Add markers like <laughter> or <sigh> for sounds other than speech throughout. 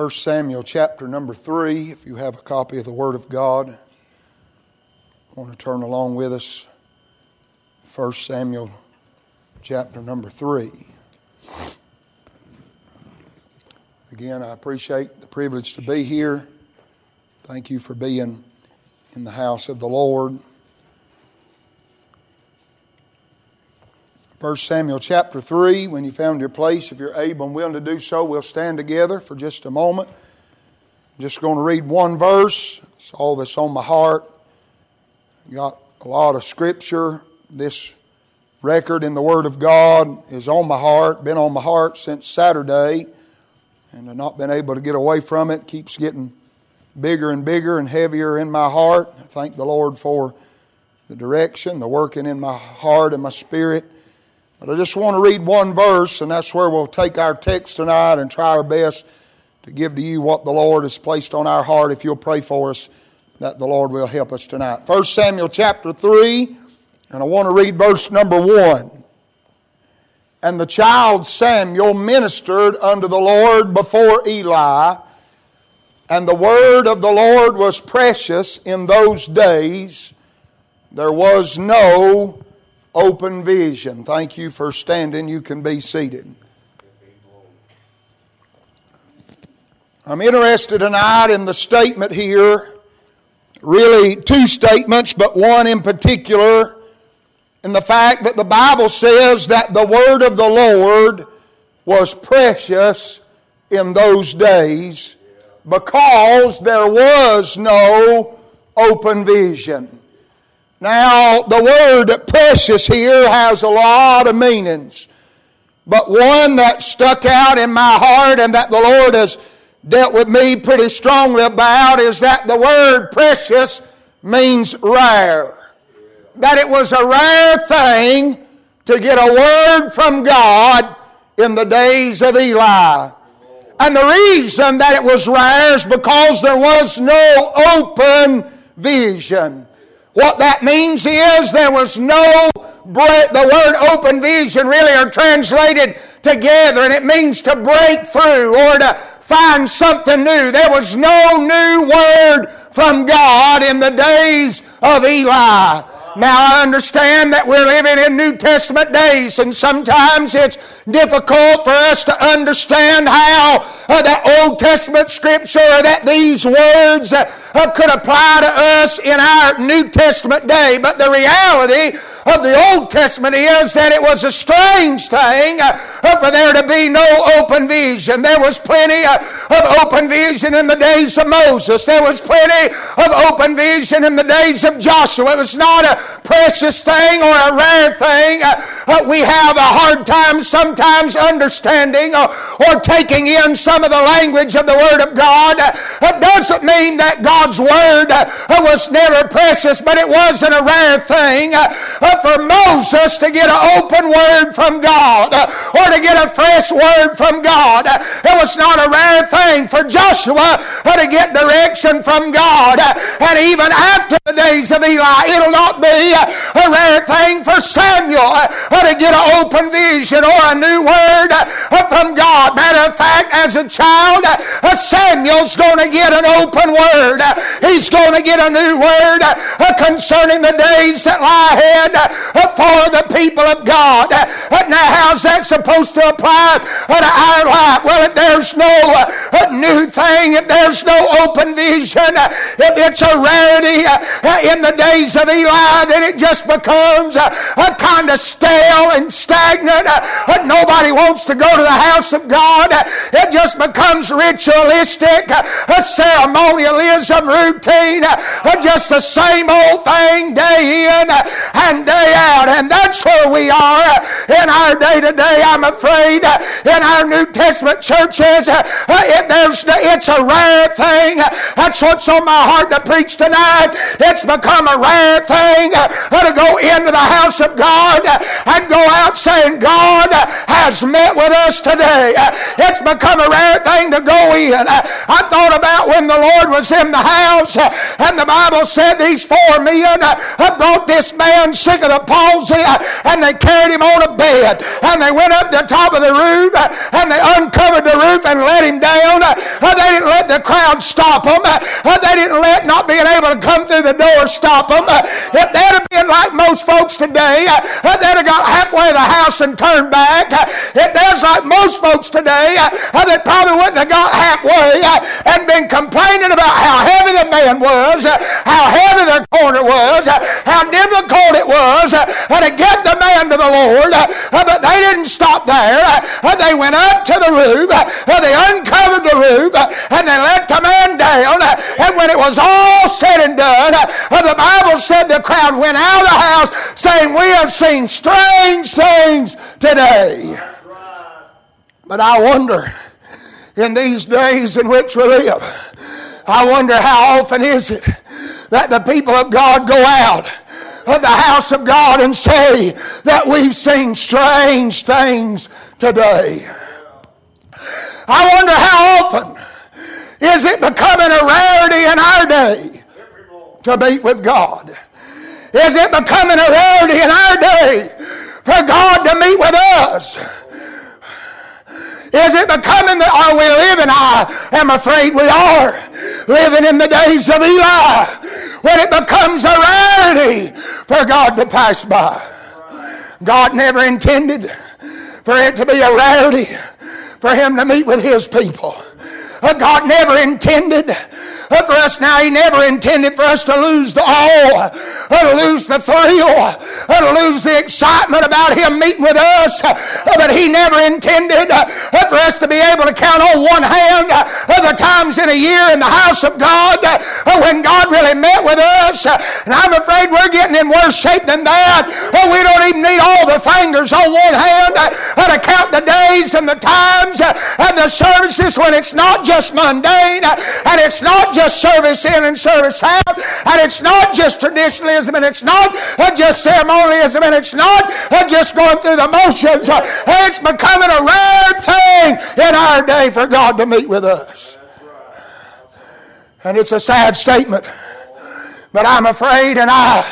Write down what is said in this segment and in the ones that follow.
1 Samuel chapter number 3, if you have a copy of the Word of God. I want to turn along with us. 1 Samuel chapter number 3. Again, I appreciate the privilege to be here. Thank you for being in the house of the Lord. 1 Samuel chapter 3, when you found your place, if you're able and willing to do so, we'll stand together for just a moment. I'm just going to read one verse. It's all that's on my heart. Got a lot of scripture. This record in the Word of God is on my heart, been on my heart since Saturday, and I've not been able to get away from it. it keeps getting bigger and bigger and heavier in my heart. I thank the Lord for the direction, the working in my heart and my spirit. But I just want to read one verse, and that's where we'll take our text tonight and try our best to give to you what the Lord has placed on our heart. If you'll pray for us, that the Lord will help us tonight. 1 Samuel chapter 3, and I want to read verse number 1. And the child Samuel ministered unto the Lord before Eli, and the word of the Lord was precious in those days. There was no open vision. Thank you for standing. You can be seated. I'm interested tonight in the statement here. Really, two statements, but one in particular. In the fact that the Bible says that the word of the Lord was precious in those days because there was no open vision. Now, the word precious here has a lot of meanings. But one that stuck out in my heart and that the Lord has dealt with me pretty strongly about is that the word precious means rare. That it was a rare thing to get a word from God in the days of Eli. And the reason that it was rare is because there was no open vision. What that means is there was no break, the word open vision really are translated together and it means to break through or to find something new. There was no new word from God in the days of Eli. Now I understand that we're living in New Testament days and sometimes it's difficult for us to understand how uh, that Old Testament scripture that these words uh, could apply to us in our New Testament day. But the reality of the Old Testament is that it was a strange thing uh, for there to be no open vision. There was plenty uh, of open vision in the days of Moses. There was plenty of open vision in the days of Joshua. It was not a precious thing or a rare thing. Uh, we have a hard time sometimes understanding or taking in some of the language of the Word of God. It doesn't mean that God's Word was never precious, but it wasn't a rare thing for Moses to get an open word from God uh, or to get a fresh word from God. It was not a rare thing for Joshua uh, to get direction from God. And even after the days of Eli, it'll not be a rare thing for Samuel uh, to get an open vision or a new word uh, from God. Matter of fact, as a child, uh, Samuel's going to get an open word. Uh, he's going to get a new word concerning the days that lie ahead for the people of God. Now, how's that supposed to apply to our life? Well, if there's no uh, new thing, if there's no open vision, if it's a rarity uh, in the days of Eli, then it just becomes a kind of stale and stagnant. But nobody wants to go to the house of God. Just becomes ritualistic, a ceremonialism, routine, just the same old thing day in and day out. And that's where we are in our day to day, I'm afraid, in our New Testament churches. It, there's, it's a rare thing. That's what's on my heart to preach tonight. It's become a rare thing to go into the house of God and go out saying, God, has met with us today. It's become a rare thing to go in. I thought about when the Lord was in the house uh, and the Bible said these four men uh, brought this man sick of the palsy uh, and they carried him on a bed and they went up the top of the roof and they uncovered the roof and let him down. They didn't let the crowd stop them. They didn't let not being able to come through the door stop them. If they'd have been like most folks today, they'd have got halfway to the house and turned back. If there's like most folks today, they probably wouldn't have got halfway and been complaining about how heavy the man was, how heavy the corner was, how difficult it was uh, to get the man to the Lord. Uh, but they didn't stop there. Uh, they went up to the roof. They uncovered the roof and they let the man down. And when it was all said and done, the Bible said the crowd went out of the house saying, We have seen strange things today. But I wonder, in these days in which we live, I wonder how often is it that the people of God go out of the house of God and say that we've seen strange things today. I wonder how often is it becoming a rarity in our day to meet with God? Is it becoming a rarity in our day for God to meet with us? Is it becoming that are we living? I am afraid we are living in the days of Eli when it becomes a rarity for God to pass by. God never intended for it to be a rarity for him to meet with his people. God never intended for us now. He never intended for us to lose the or to lose the thrill, to lose the excitement about Him meeting with us. But He never intended for us to be able to count on one hand the times in a year in the house of God when God really met with us. And I'm afraid we're getting in worse shape than that. We don't even need all the fingers on one hand to count the days and the times and the services when it's not just mundane and it's not just service in and service out, and it's not just traditionalism, and it's not just ceremonialism, and it's not just going through the motions. It's becoming a rare thing in our day for God to meet with us. And it's a sad statement, but I'm afraid, and I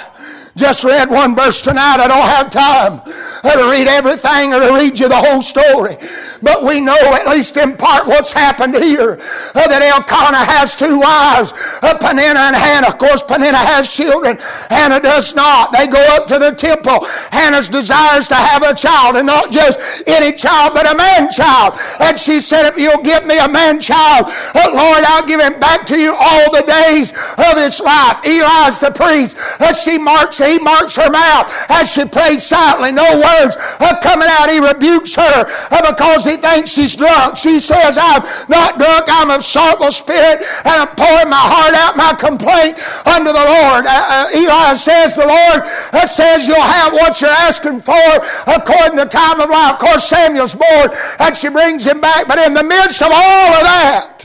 just read one verse tonight. I don't have time to read everything or to read you the whole story. But we know, at least in part, what's happened here. Uh, that Elkanah has two wives, uh, Peninnah and Hannah. Of course, Peninnah has children. Hannah does not. They go up to the temple. Hannah's desires to have a child, and not just any child, but a man child. And she said, If you'll give me a man child, uh, Lord, I'll give him back to you all the days of his life. Eli's the priest. Uh, she marks, he marks her mouth as she prays silently. No words are coming out. He rebukes her uh, because he thinks she's drunk. She says, I'm not drunk. I'm of sorrowful spirit and I'm pouring my heart out, my complaint unto the Lord. Uh, uh, Eli says, the Lord uh, says you'll have what you're asking for according to the time of life. Of course, Samuel's born and she brings him back. But in the midst of all of that,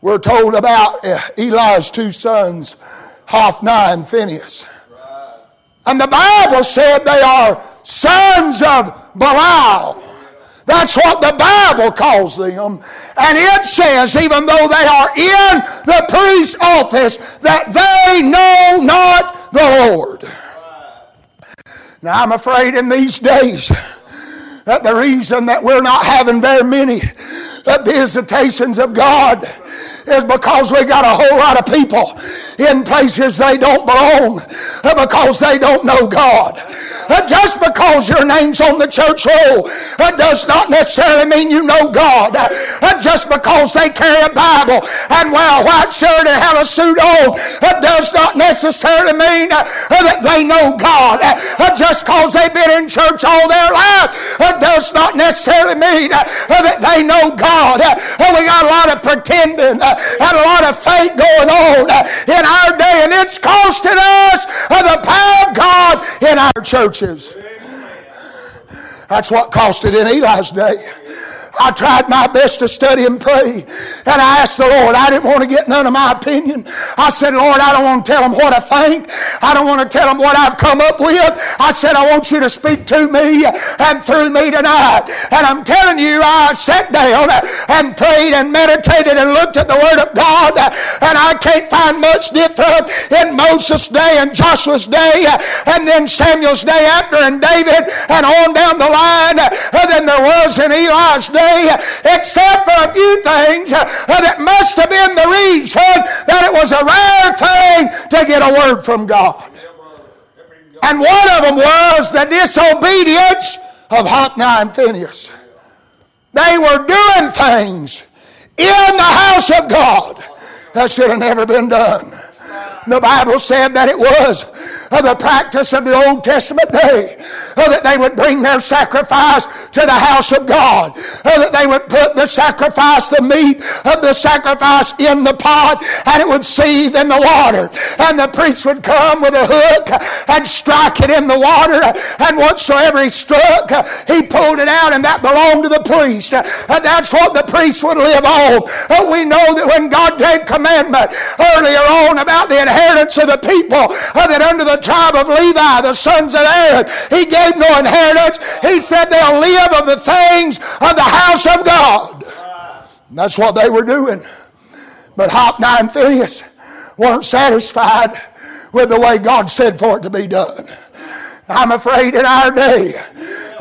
we're told about uh, Eli's two sons, Hophni and Phinehas. And the Bible said they are sons of Belial. That's what the Bible calls them. And it says, even though they are in the priest's office, that they know not the Lord. Now, I'm afraid in these days that the reason that we're not having very many visitations of God is because we got a whole lot of people in places they don't belong uh, because they don't know God. Uh, just because your name's on the church roll uh, does not necessarily mean you know God. Just because they carry a Bible and wear a white shirt and have a suit on does not necessarily mean that they know God. Just because they've been in church all their life does not necessarily mean that they know God. We got a lot of pretending and a lot of faith going on in our day, and it's costing us the power of God in our churches. That's what cost it in Eli's day. I tried my best to study and pray. And I asked the Lord, I didn't want to get none of my opinion. I said, Lord, I don't want to tell them what I think. I don't want to tell them what I've come up with. I said, I want you to speak to me and through me tonight. And I'm telling you, I sat down and prayed and meditated and looked at the Word of God. And I can't find much different in Moses' day and Joshua's day and then Samuel's day after and David and on down the line than there was in Eli's day, except for a few things uh, that it must have been the reason that it was a rare thing to get a word from God. And one of them was the disobedience of Hophni and Phinehas. They were doing things in the house of God that should have never been done. The Bible said that it was of the practice of the Old Testament day. Uh, that they would bring their sacrifice to the house of God. Uh, that they would put the sacrifice, the meat of the sacrifice in the pot and it would seethe in the water. And the priest would come with a hook and strike it in the water. And whatsoever he struck, he pulled it out and that belonged to the priest. And that's what the priest would live on. Uh, we know that when God gave commandment earlier on about the inheritance of the people, that under the tribe of Levi, the sons of Aaron. He gave no inheritance. He said they'll live of the things of the house of God. And that's what they were doing. But Hophni and Phinehas weren't satisfied with the way God said for it to be done. I'm afraid in our day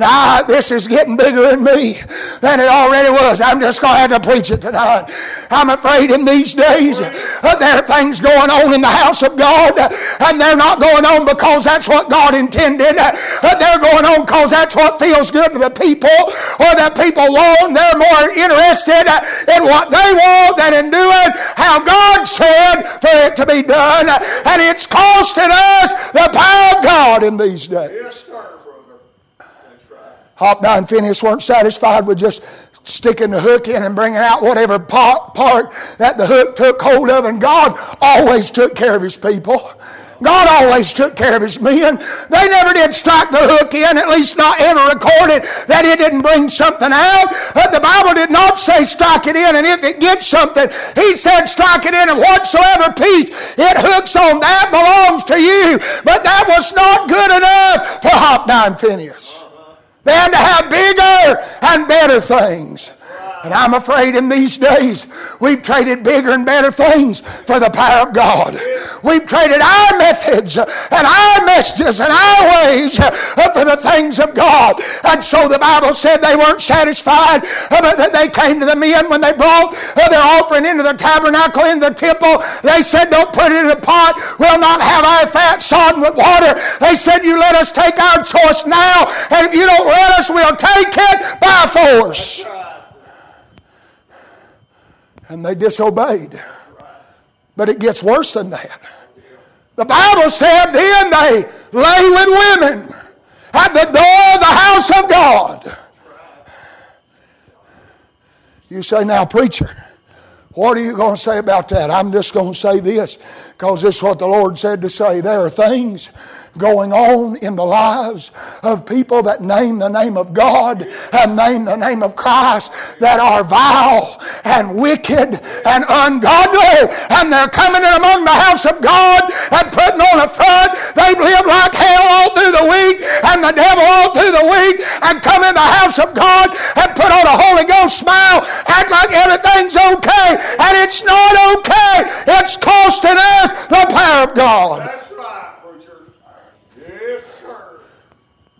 now, this is getting bigger in me than it already was. I'm just going to have to preach it tonight. I'm afraid in these days uh, there are things going on in the house of God, uh, and they're not going on because that's what God intended. Uh, they're going on because that's what feels good to the people, or that people want. They're more interested in what they want than in doing how God said for it to be done. And it's costing us the power of God in these days. Yes, Hophni and Phinehas weren't satisfied with just sticking the hook in and bringing out whatever part that the hook took hold of, and God always took care of his people. God always took care of his men. They never did strike the hook in, at least not ever recorded that it didn't bring something out. But the Bible did not say strike it in, and if it gets something, he said strike it in, and whatsoever piece it hooks on, that belongs to you. But that was not good enough for Hophni and Phinehas. They had to have bigger and better things. And I'm afraid in these days we've traded bigger and better things for the power of God. We've traded our methods and our messages and our ways for the things of God. And so the Bible said they weren't satisfied, but that they came to the men when they brought their offering into the tabernacle, in the temple. They said, Don't put it in a pot. We'll not have our fat sodden with water. They said, You let us take our choice now, and if you don't let us, we'll take it by force and they disobeyed. But it gets worse than that. The Bible said then they lay with women at the door of the house of God. You say, now, preacher, what are you going to say about that? I'm just going to say this because this is what the Lord said to say. There are things going on in the lives of people that name the name of God and name the name of Christ that are vile and wicked and ungodly. And they're coming in among the house of God and putting on a front. They've lived like hell all through the week and the devil all through the week and come in the house of God and put on a Holy Ghost smile, act like everything's okay. And it's not okay. It's costing us the power of God.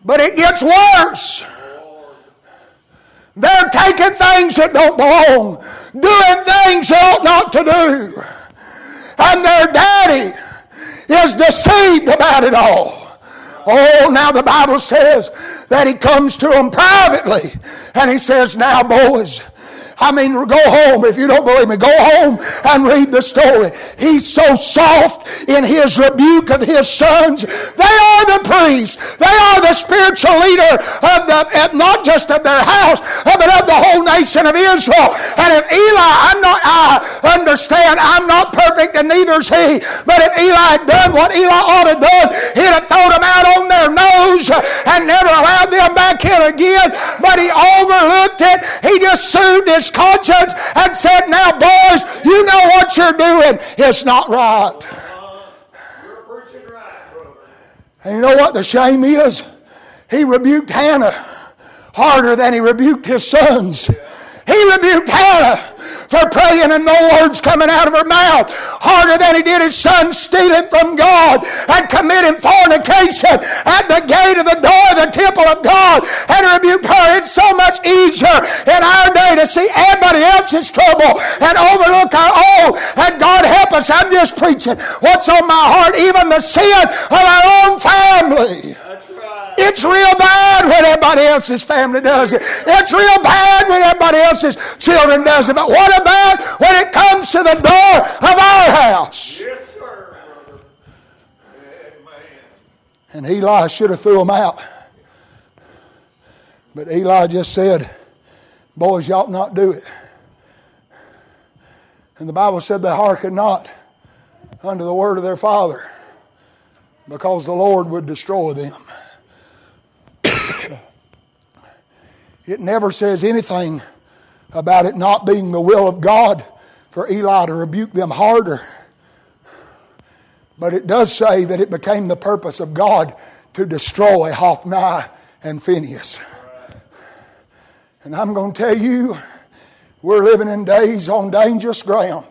But it gets worse. They're taking things that don't belong, doing things they ought not to do. And their daddy is deceived about it all. Oh, now the Bible says that he comes to them privately and he says, Now, boys, I mean, go home. If you don't believe me, go home and read the story. He's so soft in his rebuke of his sons. They are the priests. They are the spiritual leader of the, not just of their house, but of the whole nation of Israel. And if Eli, I'm not, I understand, I'm not perfect and neither is he. But if Eli had done what Eli ought to have done, he'd have thrown them out on their nose and never allowed them back in again. but he overlooked it. He just soothed his conscience and said, Now, boys, you know what you're doing. It's not right. And you know what the shame is? He rebuked Hannah harder than he rebuked his sons. He rebuked Hannah for praying and no words coming out of her mouth harder than he did his son stealing from God and committing fornication at the gate of the door of the temple of God and rebuked her. It's so much easier in our day to see everybody else's trouble and overlook our own. And God help us. I'm just preaching what's on my heart, even the sin of our own family. It's real bad when everybody else's family does it. It's real bad when everybody else's children does it. But what about when it comes to the door of our house? Yes, sir, Amen. And Eli should have threw them out. But Eli just said, boys, you ought not do it. And the Bible said they hearkened not unto the word of their father because the Lord would destroy them. <coughs> It never says anything about it not being the will of God for Eli to rebuke them harder. But it does say that it became the purpose of God to destroy Hophni and Phinehas. And I'm going to tell you, we're living in days on dangerous ground.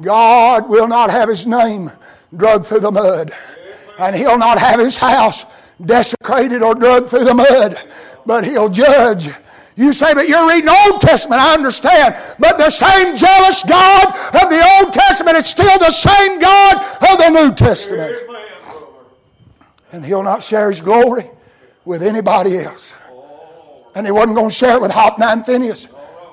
God will not have his name dragged through the mud. And he'll not have his house desecrated or dragged through the mud but he'll judge. You say, but you're reading Old Testament. I understand. But the same jealous God of the Old Testament is still the same God of the New Testament. And he'll not share his glory with anybody else. And he wasn't going to share it with Hophni and Phinehas.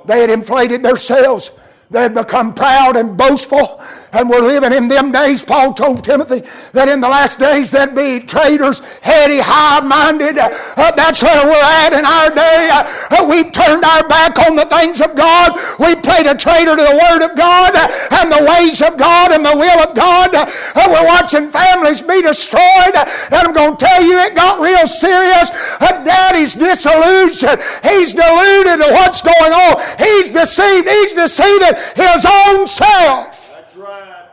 They had inflated themselves they had become proud and boastful and we're living in them days. Paul told Timothy that in the last days there'd be traitors, heady, high-minded. Uh, that's where we're at in our day. Uh, uh, we've turned our back on the things of God. We played a traitor to the Word of God uh, and the ways of God and the will of God. Uh, we're watching families be destroyed. and I'm going to tell you, it got real serious. Daddy's disillusioned. He's deluded to what's going on. He's deceived. He's deceived his own self. That's right.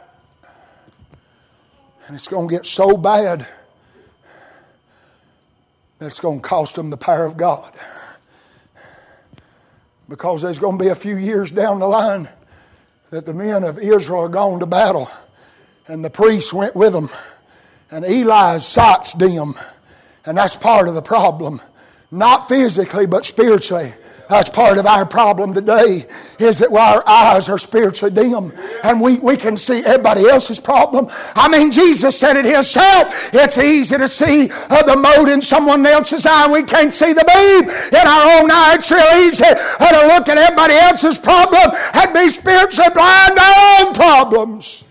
And it's going to get so bad that it's going to cost them the power of God. Because there's going to be a few years down the line that the men of Israel are gone to battle, and the priests went with them, and Eli's sight's dim. And that's part of the problem. Not physically, but spiritually. That's part of our problem today is that our eyes are spiritually dim and we, we can see everybody else's problem. I mean, Jesus said it himself. It's easy to see uh, the mote in someone else's eye. We can't see the beam in our own eye. It's real easy to look at everybody else's problem and be spiritually blind to our own problems.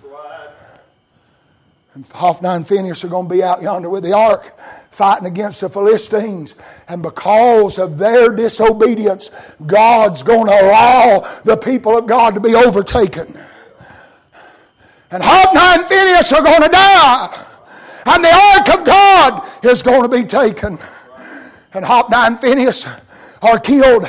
And Hophni and Phinehas are going to be out yonder with the ark fighting against the Philistines. And because of their disobedience, God's going to allow the people of God to be overtaken. And Hophni and Phinehas are going to die. And the ark of God is going to be taken. And Hophni and Phinehas are killed.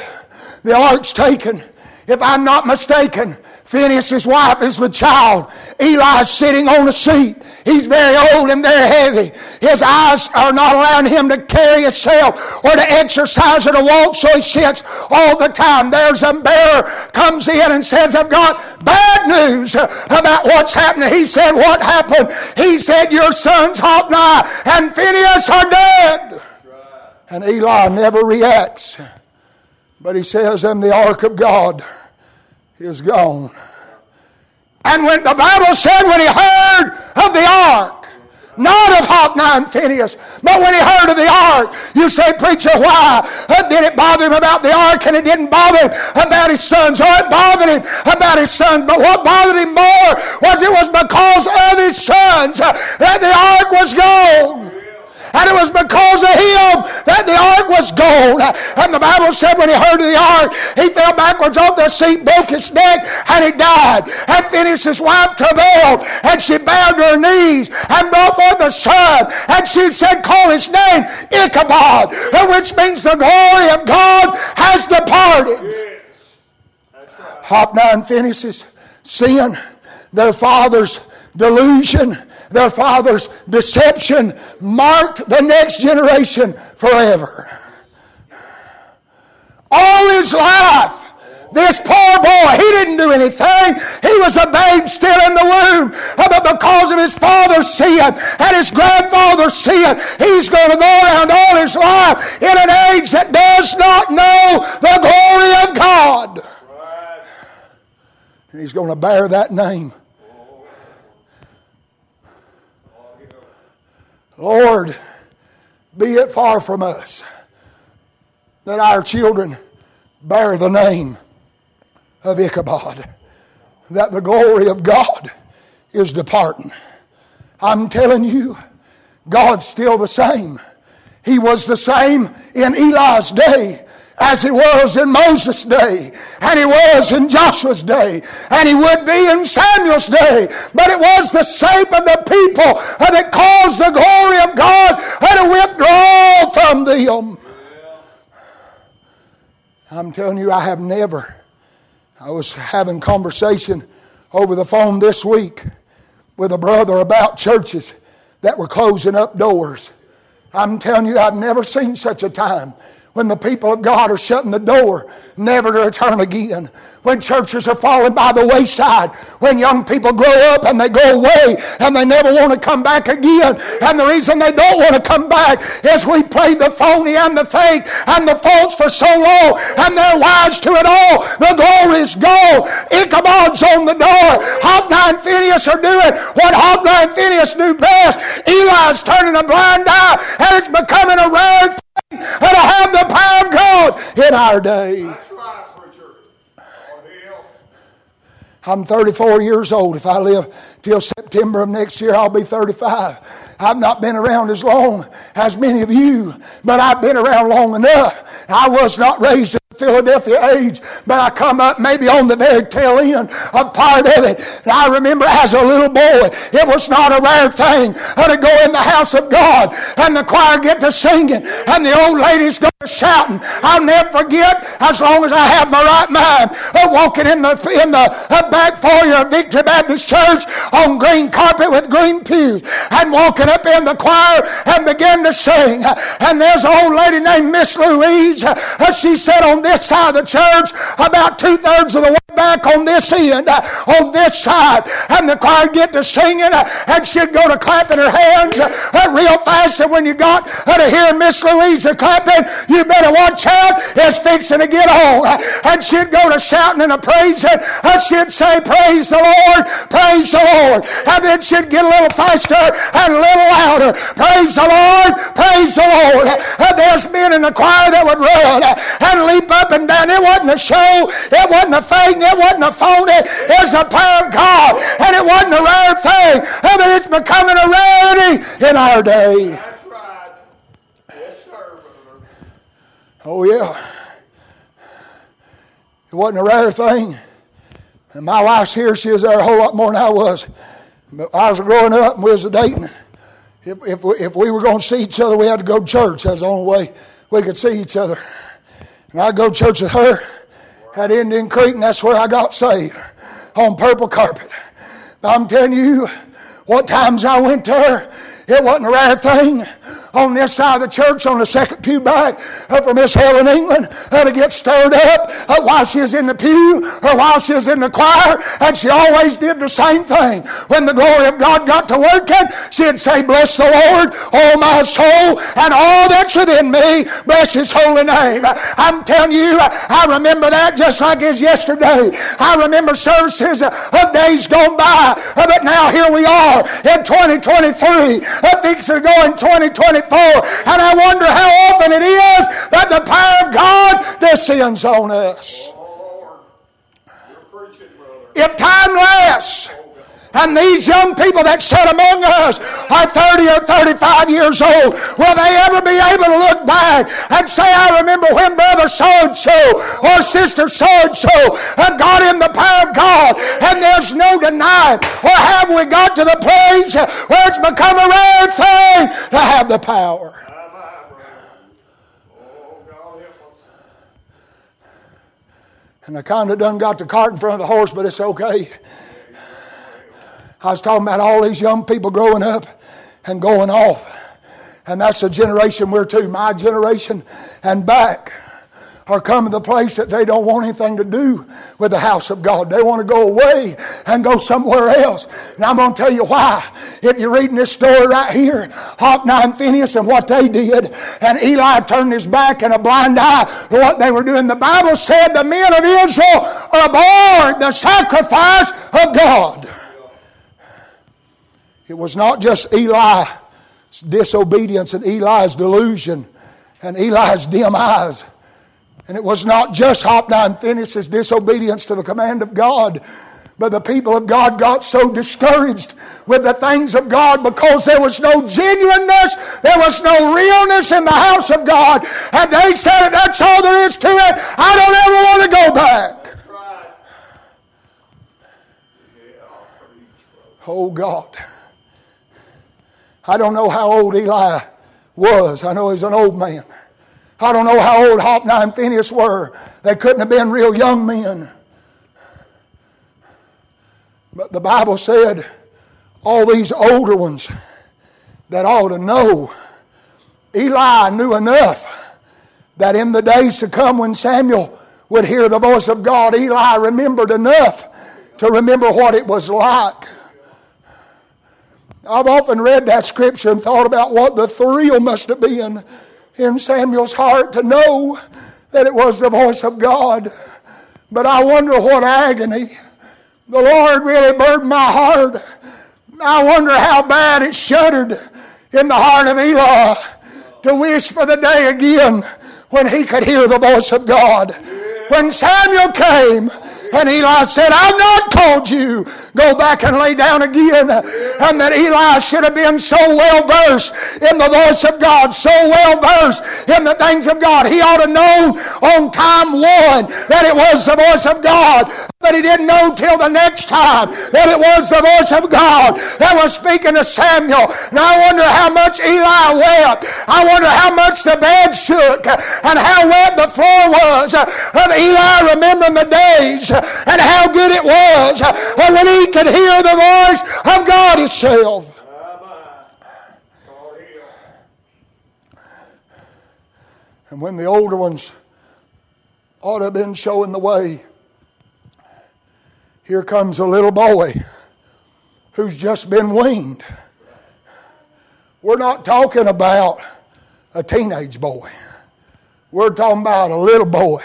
The ark's taken. If I'm not mistaken, Phinehas' wife is with child. Eli's sitting on a seat. He's very old and very heavy. His eyes are not allowing him to carry himself or to exercise or to walk, so he sits all the time. There's a bearer comes in and says, I've got bad news about what's happening. He said, What happened? He said, Your sons Hophni and Phinehas are dead. And Eli never reacts. But he says, And the ark of God is gone. And when the Bible said when he heard of the ark, not of Hophni and Phinehas, but when he heard of the ark, you say, preacher, why did it bother him about the ark and it didn't bother him about his sons? Or it bothered him about his sons, but what bothered him more was it was because of his sons that the ark was gone. And it was because of him that the ark was gone. And the Bible said when he heard of the ark, he fell backwards off the seat, broke his neck, and he died. And Phinehas' wife travailed, and she bowed her knees and brought forth a son. And she said, Call his name Ichabod, which means the glory of God has departed. Yes. Right. Hophni Phinehas' sin, their father's delusion, their father's deception marked the next generation forever. All his life, this poor boy, he didn't do anything. He was a babe still in the womb. Uh, but because of his father's sin and his grandfather's sin, he's going to go around all his life in an age that does not know the glory of God. And he's going to bear that name. Lord, be it far from us that our children bear the name of Ichabod, that the glory of God is departing. I'm telling you, God's still the same. He was the same in Eli's day as he was in Moses' day, and he was in Joshua's day, and he would be in Samuel's day. But it was the shape of the people that caused the glory of God to withdraw from them. I'm telling you, I have never I was having conversation over the phone this week with a brother about churches that were closing up doors. I'm telling you, I've never seen such a time when the people of God are shutting the door, never to return again. When churches are falling by the wayside, when young people grow up and they go away and they never want to come back again. And the reason they don't want to come back is we played the phony and the fake and the false for so long and they're wise to it all. The glory is gone. Ichabod's on the door. Hophni and Phinehas are doing what Hophni and Phinehas do best. Eli's turning a blind eye and it's becoming a rare and to have the power of God in our day. I'm 34 years old. If I live till September of next year, I'll be 35. I've not been around as long as many of you, but I've been around long enough. I was not raised Philadelphia age, but I come up maybe on the very tail end of part of it. And I remember as a little boy, it was not a rare thing uh, to go in the house of God and the choir get to singing and the old ladies go to shouting. I'll never forget, as long as I have my right mind, of walking in the in the uh, back foyer of Victory Baptist Church on green carpet with green pews and walking up in the choir and begin to sing. And there's an old lady named Miss Louise. She said on this side of the church, about two thirds of the way back on this end, uh, on this side, and the choir get to singing, uh, and she'd go to clapping her hands uh, real fast. And when you got to hear Miss Louisa clapping, you better watch out. It's fixing to get on. And she'd go to shouting and praising. And she'd say, Praise the Lord, praise the Lord. And then she'd get a little faster and a little louder. Praise the Lord, praise the Lord. And there's men in the choir that would run and leap up and down. It wasn't a show, it wasn't a thing, it wasn't a phony, it was the power of God. And it wasn't a rare thing. I mean, it's becoming a rarity in our day. That's right. Yes, sir, Oh, yeah. It wasn't a rare thing. And my wife's here. She was there a whole lot more than I was. But I was growing up and we was dating. If, if, we, if we were going to see each other, we had to go to church. That's the only way we could see each other. And I'd go to church with her at Indian Creek, and that's where I got saved on purple carpet. I'm telling you, what times I went to her, it wasn't a rare thing on this side of the church, on the second pew back, uh, for Miss Helen England uh, to get stirred up uh, while she was in the pew or while she was in the choir. And she always did the same thing. When the glory of God got to working, she'd say, Bless the Lord, all my soul, and all that's within me. Bless his holy name. I'm telling you, I remember that just like it's yesterday. I remember services of days gone by, but now here we are in 2023, I fixing to go in 2024. And I wonder how often it is that the power of God descends on us. If time lasts, And these young people that sit among us are 30 or 35 years old. Will they ever be able to look back and say, I remember when brother so and so or sister so and so got in the power of God and there's no denying? Or have we got to the place where it's become a rare thing to have the power? And I kind of done got the cart in front of the horse, but it's okay. I was talking about all these young people growing up and going off. And that's the generation we're to, my generation and back are coming to the place that they don't want anything to do with the house of God. They want to go away and go somewhere else. And I'm going to tell you why. If you're reading this story right here, Hophni and Phinehas and what they did, and Eli turned his back and a blind eye to what they were doing. The Bible said the men of Israel abhorred the sacrifice of God. It was not just Eli's disobedience and Eli's delusion and Eli's dim eyes. And it was not just Hophni and Phinehas' disobedience to the command of God, but the people of God got so discouraged with the things of God because there was no genuineness, there was no realness in the house of God. And they said, That's all there is to it. I don't ever want to go back. Oh God. I don't know how old Eli was. I know he's an old man. I don't know how old Hophni and Phinehas were. They couldn't have been real young men. But the Bible said all these older ones that ought to know. Eli knew enough that in the days to come when Samuel would hear the voice of God, Eli remembered enough to remember what it was like. I've often read that scripture and thought about what the thrill must have been in Samuel's heart to know that it was the voice of God. But I wonder what agony. The Lord really burdened my heart. I wonder how bad it shuddered in the heart of Eli to wish for the day again when he could hear the voice of God. When Samuel came, and Eli said, I've not called you. Go back and lay down again. And that Eli should have been so well versed in the voice of God, so well versed in the things of God. He ought to know on time one that it was the voice of God. But he didn't know till the next time that it was the voice of God that was speaking to Samuel. And I wonder how much Eli wept. I wonder how much the bed shook and how wet the floor was of Eli remembering the days and how good it was when he could hear the voice of God Himself. And when the older ones ought to have been showing the way, here comes a little boy who's just been weaned. We're not talking about a teenage boy. We're talking about a little boy,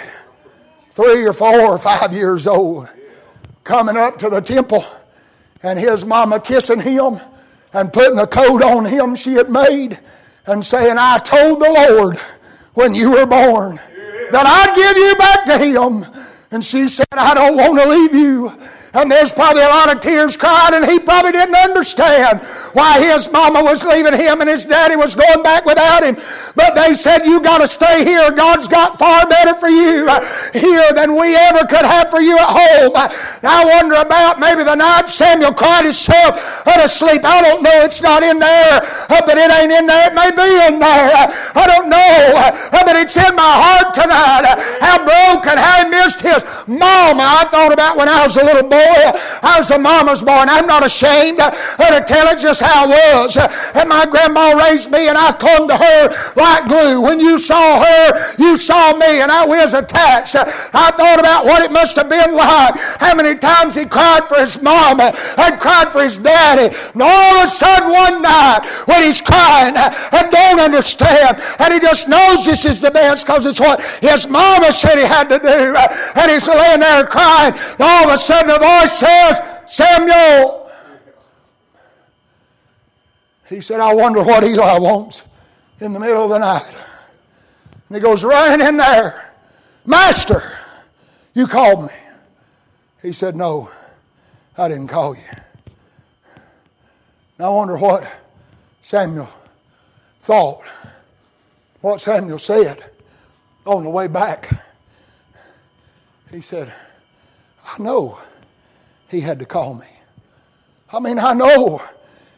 three or four or five years old, coming up to the temple and his mama kissing him and putting a coat on him she had made and saying, I told the Lord when you were born that I'd give you back to him. And she said, I don't want to leave you. And there's probably a lot of tears crying, and he probably didn't understand why his mama was leaving him and his daddy was going back without him. But they said, You got to stay here. God's got far better for you uh, here than we ever could have for you at home. Uh, I wonder about maybe the night Samuel cried himself to sleep. I don't know. It's not in there, uh, but it ain't in there. It may be in there. I don't know. But it's in my heart tonight. How broken, how he missed his mama. I thought about when I was a little boy. I was a mama's boy, and I'm not ashamed to tell it just how I was. And my grandma raised me, and I clung to her like glue. When you saw her, you saw me, and I was attached. I thought about what it must have been like. How many times he cried for his mama and cried for his daddy. And all of a sudden, one night, when he's crying and don't understand, and he just knows this is the best because it's what his mama said he had to do, and he's laying there crying. And all of a sudden, the voice says, Samuel. He said, I wonder what Eli wants in the middle of the night. And he goes running in there. Master, you called me. He said, No, I didn't call you. And I wonder what Samuel thought, what Samuel said on the way back. He said, I know he had to call me. I mean, I know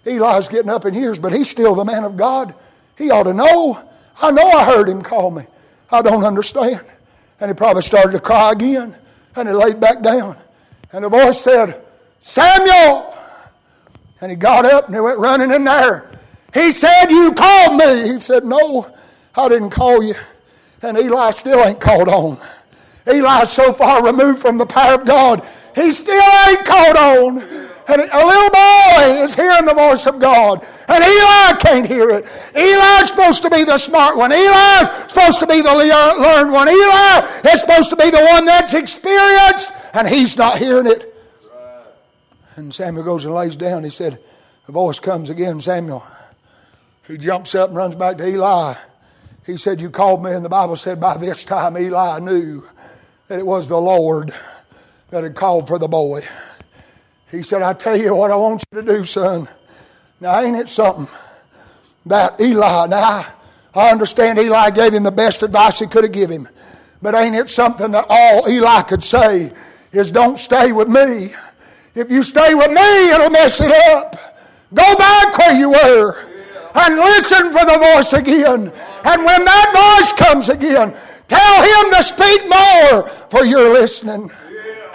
Eli's getting up in years, but he's still the man of God. He ought to know. I know I heard him call me. I don't understand. And he probably started to cry again. And he laid back down. And the voice said, Samuel! And he got up and he went running in there. He said, You called me. He said, No, I didn't call you. And Eli still ain't called on. Eli's so far removed from the power of God, he still ain't caught on. And a little boy is hearing the voice of God, and Eli can't hear it. Eli's supposed to be the smart one. Eli's supposed to be the learned one. Eli is supposed to be the one that's experienced, and he's not hearing it. And Samuel goes and lays down. He said, The voice comes again, Samuel. He jumps up and runs back to Eli. He said, You called me, and the Bible said by this time Eli knew that it was the Lord that had called for the boy. He said, I tell you what I want you to do, son. Now, ain't it something that Eli, now I understand Eli gave him the best advice he could have given him, but ain't it something that all Eli could say is, Don't stay with me. If you stay with me, it'll mess it up. Go back where you were and listen for the voice again. And when that voice comes again, tell him to speak more, for you're listening.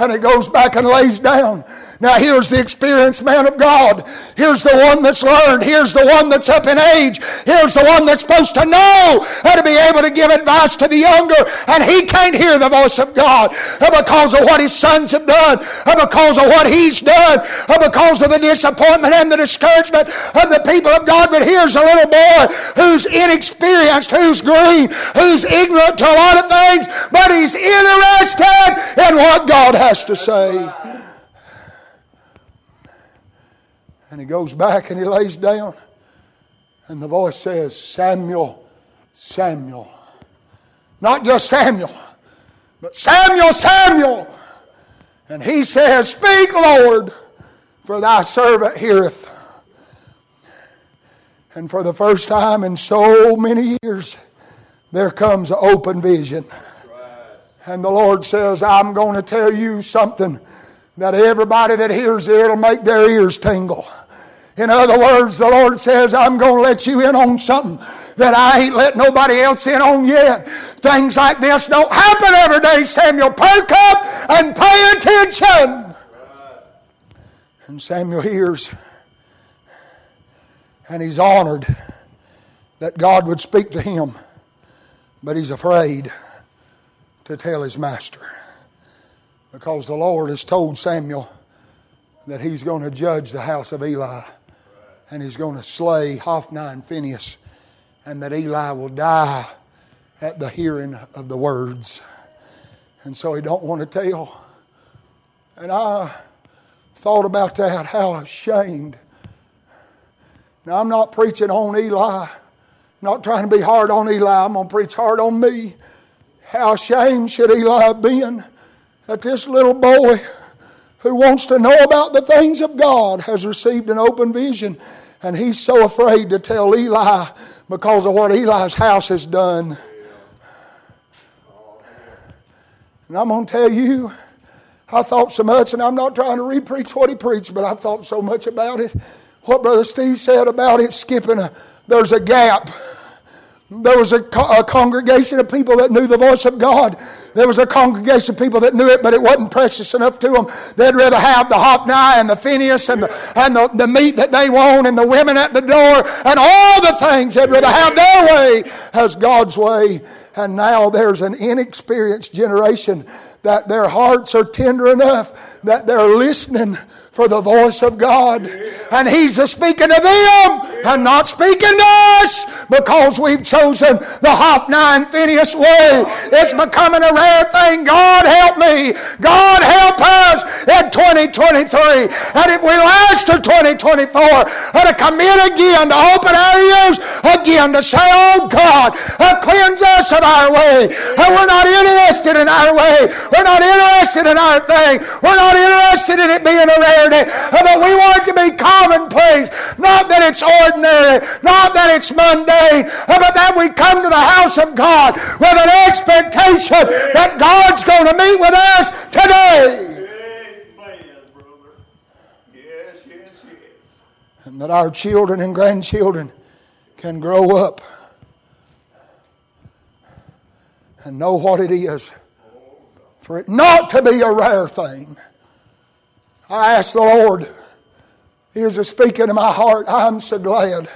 And it goes back and lays down. Now, here's the experienced man of God. Here's the one that's learned. Here's the one that's up in age. Here's the one that's supposed to know how to be able to give advice to the younger. And he can't hear the voice of God because of what his sons have done, because of what he's done, because of the disappointment and the discouragement of the people of God. But here's a little boy who's inexperienced, who's green, who's ignorant to a lot of things, but he's interested in what God has to say. And he goes back and he lays down. And the voice says, Samuel, Samuel. Not just Samuel, but Samuel, Samuel. And he says, Speak, Lord, for thy servant heareth. And for the first time in so many years, there comes an open vision. And the Lord says, I'm going to tell you something that everybody that hears it, it'll make their ears tingle. In other words, the Lord says, I'm going to let you in on something that I ain't let nobody else in on yet. Things like this don't happen every day, Samuel. Perk up and pay attention. And Samuel hears, and he's honored that God would speak to him, but he's afraid to tell his master because the Lord has told Samuel that he's going to judge the house of Eli and he's going to slay Hophni and Phinehas, and that Eli will die at the hearing of the words. And so he don't want to tell. And I thought about that, how ashamed. Now I'm not preaching on Eli, not trying to be hard on Eli. I'm to preach hard on me. How ashamed should Eli have been that this little boy who wants to know about the things of God has received an open vision and he's so afraid to tell Eli because of what Eli's house has done. And I'm going to tell you, I thought so much, and I'm not trying to repreach what he preached, but I've thought so much about it. What Brother Steve said about it skipping, a, there's a gap. There was a, co- a, congregation of people that knew the voice of God. There was a congregation of people that knew it, but it wasn't precious enough to them. They'd rather have the Hophni and the Phinehas and, the, and the, the meat that they want and the women at the door and all the things. They'd rather have their way as God's way. And now there's an inexperienced generation that their hearts are tender enough that they're listening for the voice of God. And He's speaking to them and not speaking to us because we've chosen the Hophni and Phinehas way. It's becoming a rare thing. God help me. God help us in 2023. And if we last to 2024, and to commit again to open our ears again to say, Oh God, uh, cleanse us of our way. And we're not interested in our way. We're not interested in our thing. We're not interested in it being a rarity. But we want it to be commonplace. Not that it's ordinary. Not that it's mundane. But that we come to the house of God with an expectation that God's going to meet with us today. And that our children and grandchildren can grow up and know what it is for it not to be a rare thing. I ask the Lord, He is speaking to my heart. I'm so glad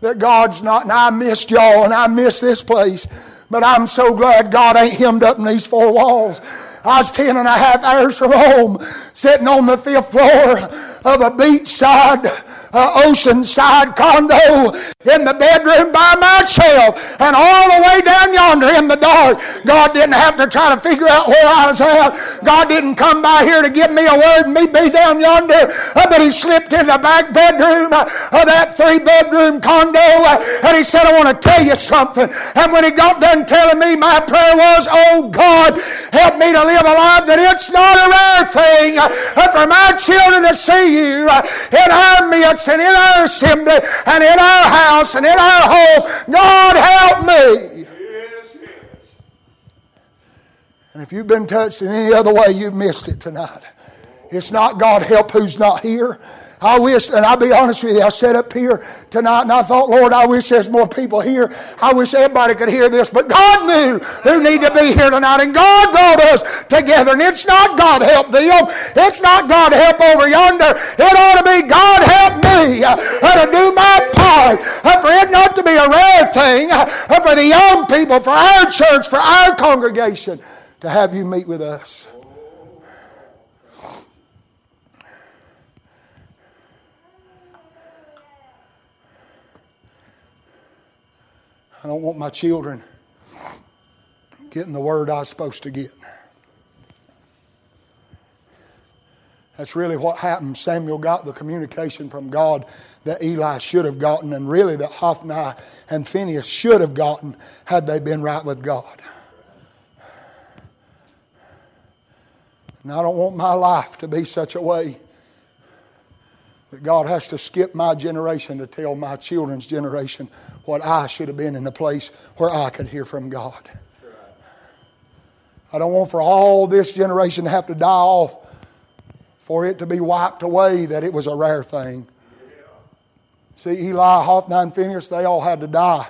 that God's not, and I missed y'all and I missed this place, but I'm so glad God ain't hemmed up in these four walls. I was ten and a half hours from home, sitting on the fifth floor of a beachside uh, oceanside condo in the bedroom by myself and all the way down yonder in the dark. God didn't have to try to figure out where I was at. God didn't come by here to give me a word and me be down yonder, uh, but He slipped in the back bedroom uh, of that three bedroom condo uh, and He said, I want to tell you something. And when He got done telling me, my prayer was, Oh God, help me to live a life that it's not a rare thing for my children to see you in our midst and in our assembly and in our house and in our home. God help me. Yes, yes. And if you've been touched in any other way, you've missed it tonight. It's not God help who's not here. I wish, and I'll be honest with you, I sat up here tonight and I thought, Lord, I wish there's more people here. I wish everybody could hear this. But God knew who needed to be here tonight, and God brought us together. And it's not God help them. It's not God help over yonder. It ought to be God help me uh, to do my part. Uh, for it not to be a rare thing uh, for the young people, for our church, for our congregation, to have you meet with us. I don't want my children getting the word I was supposed to get. That's really what happened. Samuel got the communication from God that Eli should have gotten, and really that Hophni and Phinehas should have gotten had they been right with God. And I don't want my life to be such a way that God has to skip my generation to tell my children's generation what I should have been in the place where I could hear from God. I don't want for all this generation to have to die off for it to be wiped away that it was a rare thing. See, Eli, Hophni, and Phinehas, they all had to die.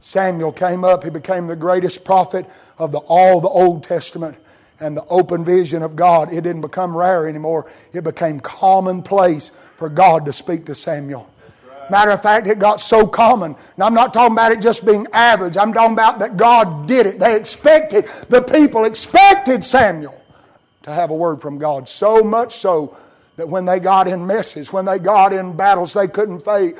Samuel came up. He became the greatest prophet of the, all the Old Testament and the open vision of God, it didn't become rare anymore. It became commonplace for God to speak to Samuel. Matter of fact, it got so common. Now, I'm not talking about it just being average. I'm talking about that God did it. They expected, the people expected Samuel to have a word from God. So much so that when they got in messes, when they got in battles they couldn't fight,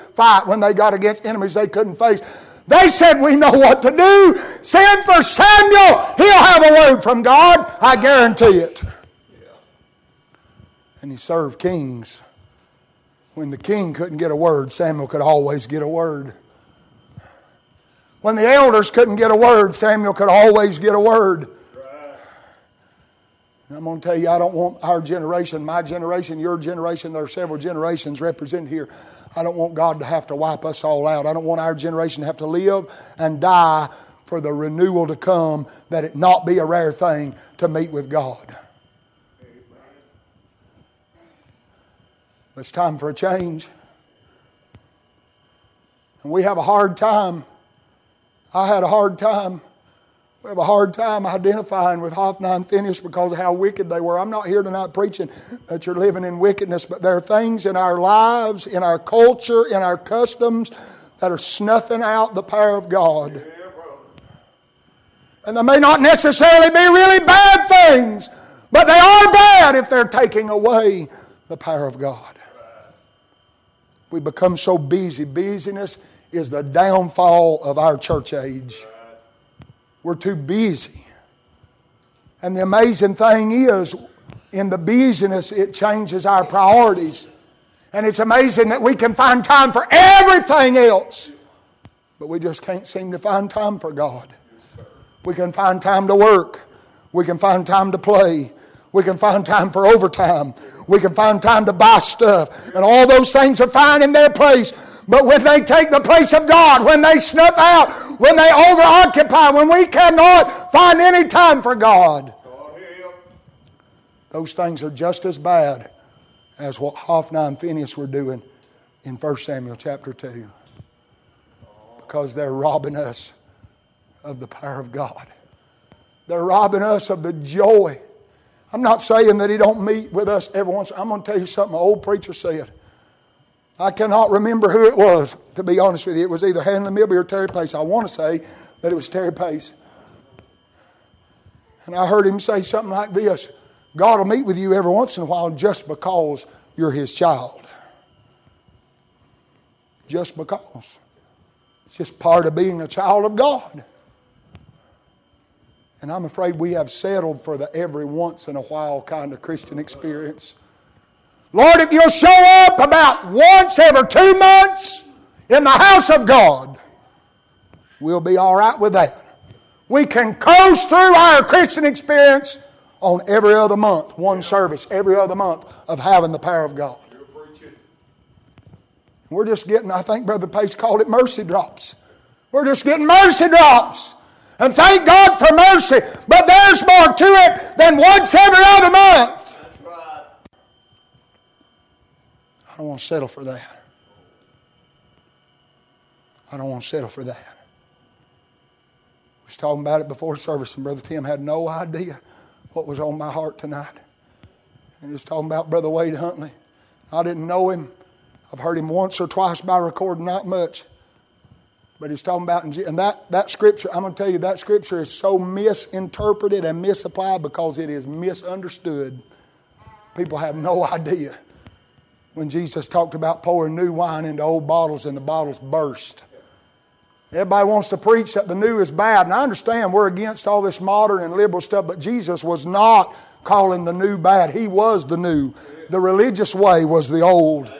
when they got against enemies they couldn't face, they said, We know what to do. Send for Samuel. He'll have a word from God. I guarantee it. And he served kings. When the king couldn't get a word, Samuel could always get a word. When the elders couldn't get a word, Samuel could always get a word. And I'm going to tell you, I don't want our generation, my generation, your generation, there are several generations represented here. I don't want God to have to wipe us all out. I don't want our generation to have to live and die for the renewal to come, that it not be a rare thing to meet with God. It's time for a change. And we have a hard time. I had a hard time we have a hard time identifying with Hophni and Phinehas because of how wicked they were. I'm not here tonight preaching that you're living in wickedness, but there are things in our lives, in our culture, in our customs that are snuffing out the power of God. And they may not necessarily be really bad things, but they are bad if they're taking away the power of God. We become so busy. Busyness is the downfall of our church age. We're too busy. And the amazing thing is, in the busyness, it changes our priorities. And it's amazing that we can find time for everything else, but we just can't seem to find time for God. We can find time to work. We can find time to play. We can find time for overtime. We can find time to buy stuff. And all those things are fine in their place. But when they take the place of God, when they snuff out, when they overoccupy, when we cannot find any time for God, those things are just as bad as what Hophni and Phinehas were doing in 1 Samuel chapter 2. Because they're robbing us of the power of God. They're robbing us of the joy. I'm not saying that he don't meet with us every once. I'm going to tell you something an old preacher said. I cannot remember who it was, to be honest with you. It was either Handley Milby or Terry Pace. I want to say that it was Terry Pace. And I heard him say something like this God will meet with you every once in a while just because you're his child. Just because. It's just part of being a child of God. And I'm afraid we have settled for the every once in a while kind of Christian experience. Lord, if you'll show up about once every two months in the house of God, we'll be all right with that. We can coast through our Christian experience on every other month, one service, every other month of having the power of God. We're just getting, I think Brother Pace called it mercy drops. We're just getting mercy drops. And thank God for mercy. But there's more to it than once every other month. I don't want to settle for that. I don't want to settle for that. We was talking about it before service, and Brother Tim had no idea what was on my heart tonight. And he was talking about Brother Wade Huntley. I didn't know him. I've heard him once or twice by recording, not much. But he's talking about, and that, that scripture, I'm going to tell you, that scripture is so misinterpreted and misapplied because it is misunderstood. People have no <laughs> idea when Jesus talked about pouring new wine into old bottles and the bottles burst. Everybody wants to preach that the new is bad, and I understand we're against all this modern and liberal stuff, but Jesus was not calling the new bad. He was the new. The religious way was the old.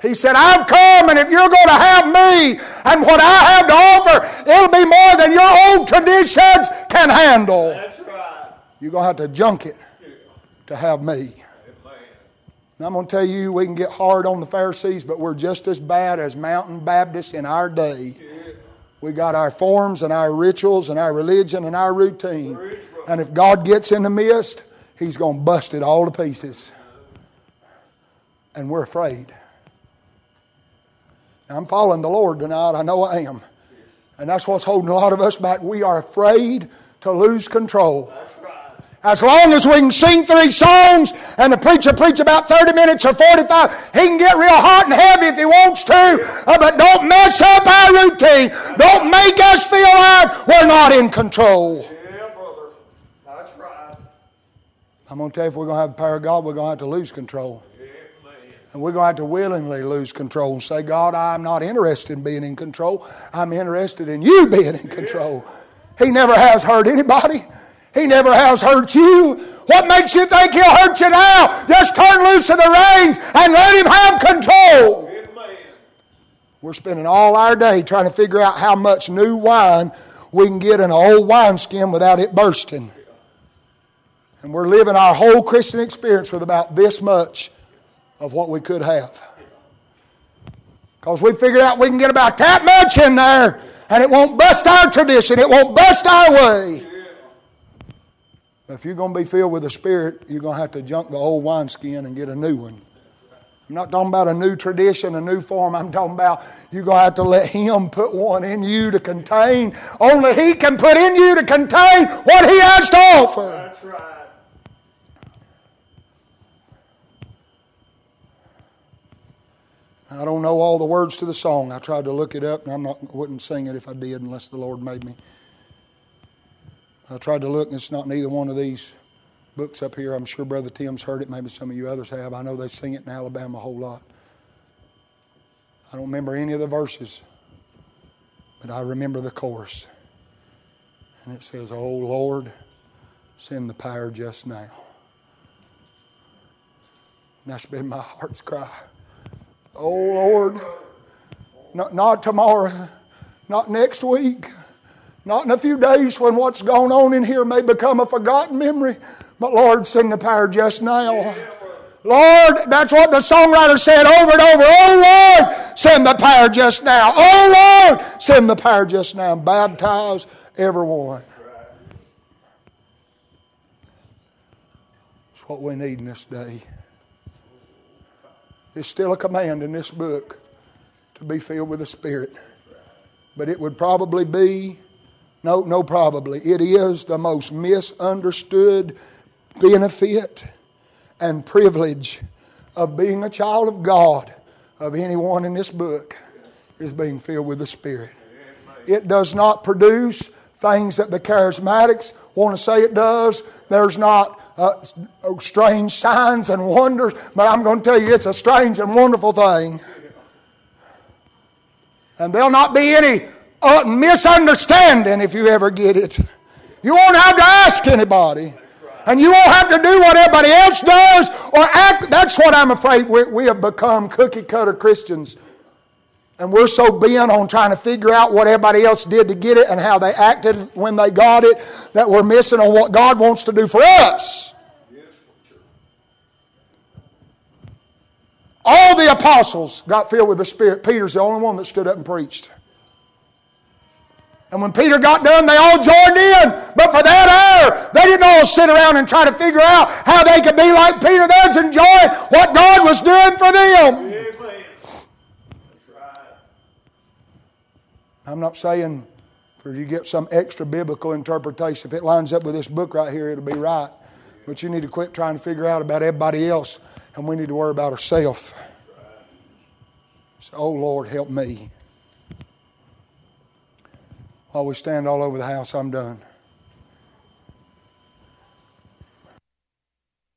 He said, I've come, and if you're going to have me and what I have to offer, it'll be more than your old traditions can handle. You're going to have to junk it to have me. I'm going to tell you, we can get hard on the Pharisees, but we're just as bad as Mountain Baptists in our day. We got our forms and our rituals and our religion and our routine. And if God gets in the midst, He's going to bust it all to pieces. And we're afraid. Now, I'm following the Lord tonight. I know I am. And that's what's holding a lot of us back. We are afraid to lose control. As long as we can sing three songs and the preacher preach about 30 minutes or 45, he can get real hot and heavy if he wants to, uh, but don't mess up our routine. Don't make us feel like we're not in control. Yeah, brother. That's right. I'm going to tell you, if we're going to have the power of God, we're going to have to lose control. And we're going to have to willingly lose control and say, God, I'm not interested in being in control. I'm interested in you being in control. He never has hurt anybody. He never has hurt you. What makes you think he'll hurt you now? Just turn loose of the reins and let him have control. We're spending all our day trying to figure out how much new wine we can get in an old wineskin without it bursting. And we're living our whole Christian experience with about this much of what we could have. Because we figured out we can get about that much in there and it won't bust our tradition, it won't bust our way. If you're going to be filled with the Spirit, you're going to have to junk the old wineskin and get a new one. I'm not talking about a new tradition, a new form. I'm talking about you're going to have to let Him put one in you to contain. Only He can put in you to contain what He has to offer. That's right. I don't know all the words to the song. I tried to look it up, and I'm not wouldn't sing it if I did, unless the Lord made me. I tried to look, and it's not in either one of these books up here. I'm sure Brother Tim's heard it. Maybe some of you others have. I know they sing it in Alabama a whole lot. I don't remember any of the verses, but I remember the chorus. And it says, Oh Lord, send the power just now. And that's been my heart's cry. Oh Lord, not, not tomorrow, not next week, Not in a few days when what's going on in here may become a forgotten memory, but Lord, send the power just now. Lord, that's what the songwriter said over and over. Oh Lord, send the power just now. Oh Lord, send the power just now. And baptize everyone. It's what we need in this day. It's still a command in this book to be filled with the Spirit. But it would probably be no, no, probably. It is the most misunderstood benefit and privilege of being a child of God, of anyone in this book, is being filled with the Spirit. It does not produce things that the charismatics want to say it does. There's not uh, strange signs and wonders, but I'm going to tell you it's a strange and wonderful thing. And there'll not be any uh, misunderstanding if you ever get it. You won't have to ask anybody. And you won't have to do what everybody else does or act. That's what I'm afraid we, we have become cookie cutter Christians. And we're so bent on trying to figure out what everybody else did to get it and how they acted when they got it that we're missing on what God wants to do for us. All the apostles got filled with the Spirit. Peter's the only one that stood up and preached. And when Peter got done, they all joined in. But for that hour, they didn't all sit around and try to figure out how they could be like Peter. They was enjoying what God was doing for them. I'm not saying for you get some extra biblical interpretation. If it lines up with this book right here, it'll be right. But you need to quit trying to figure out about everybody else, and we need to worry about ourselves. So, oh Lord, help me. While we stand all over the house, I'm done.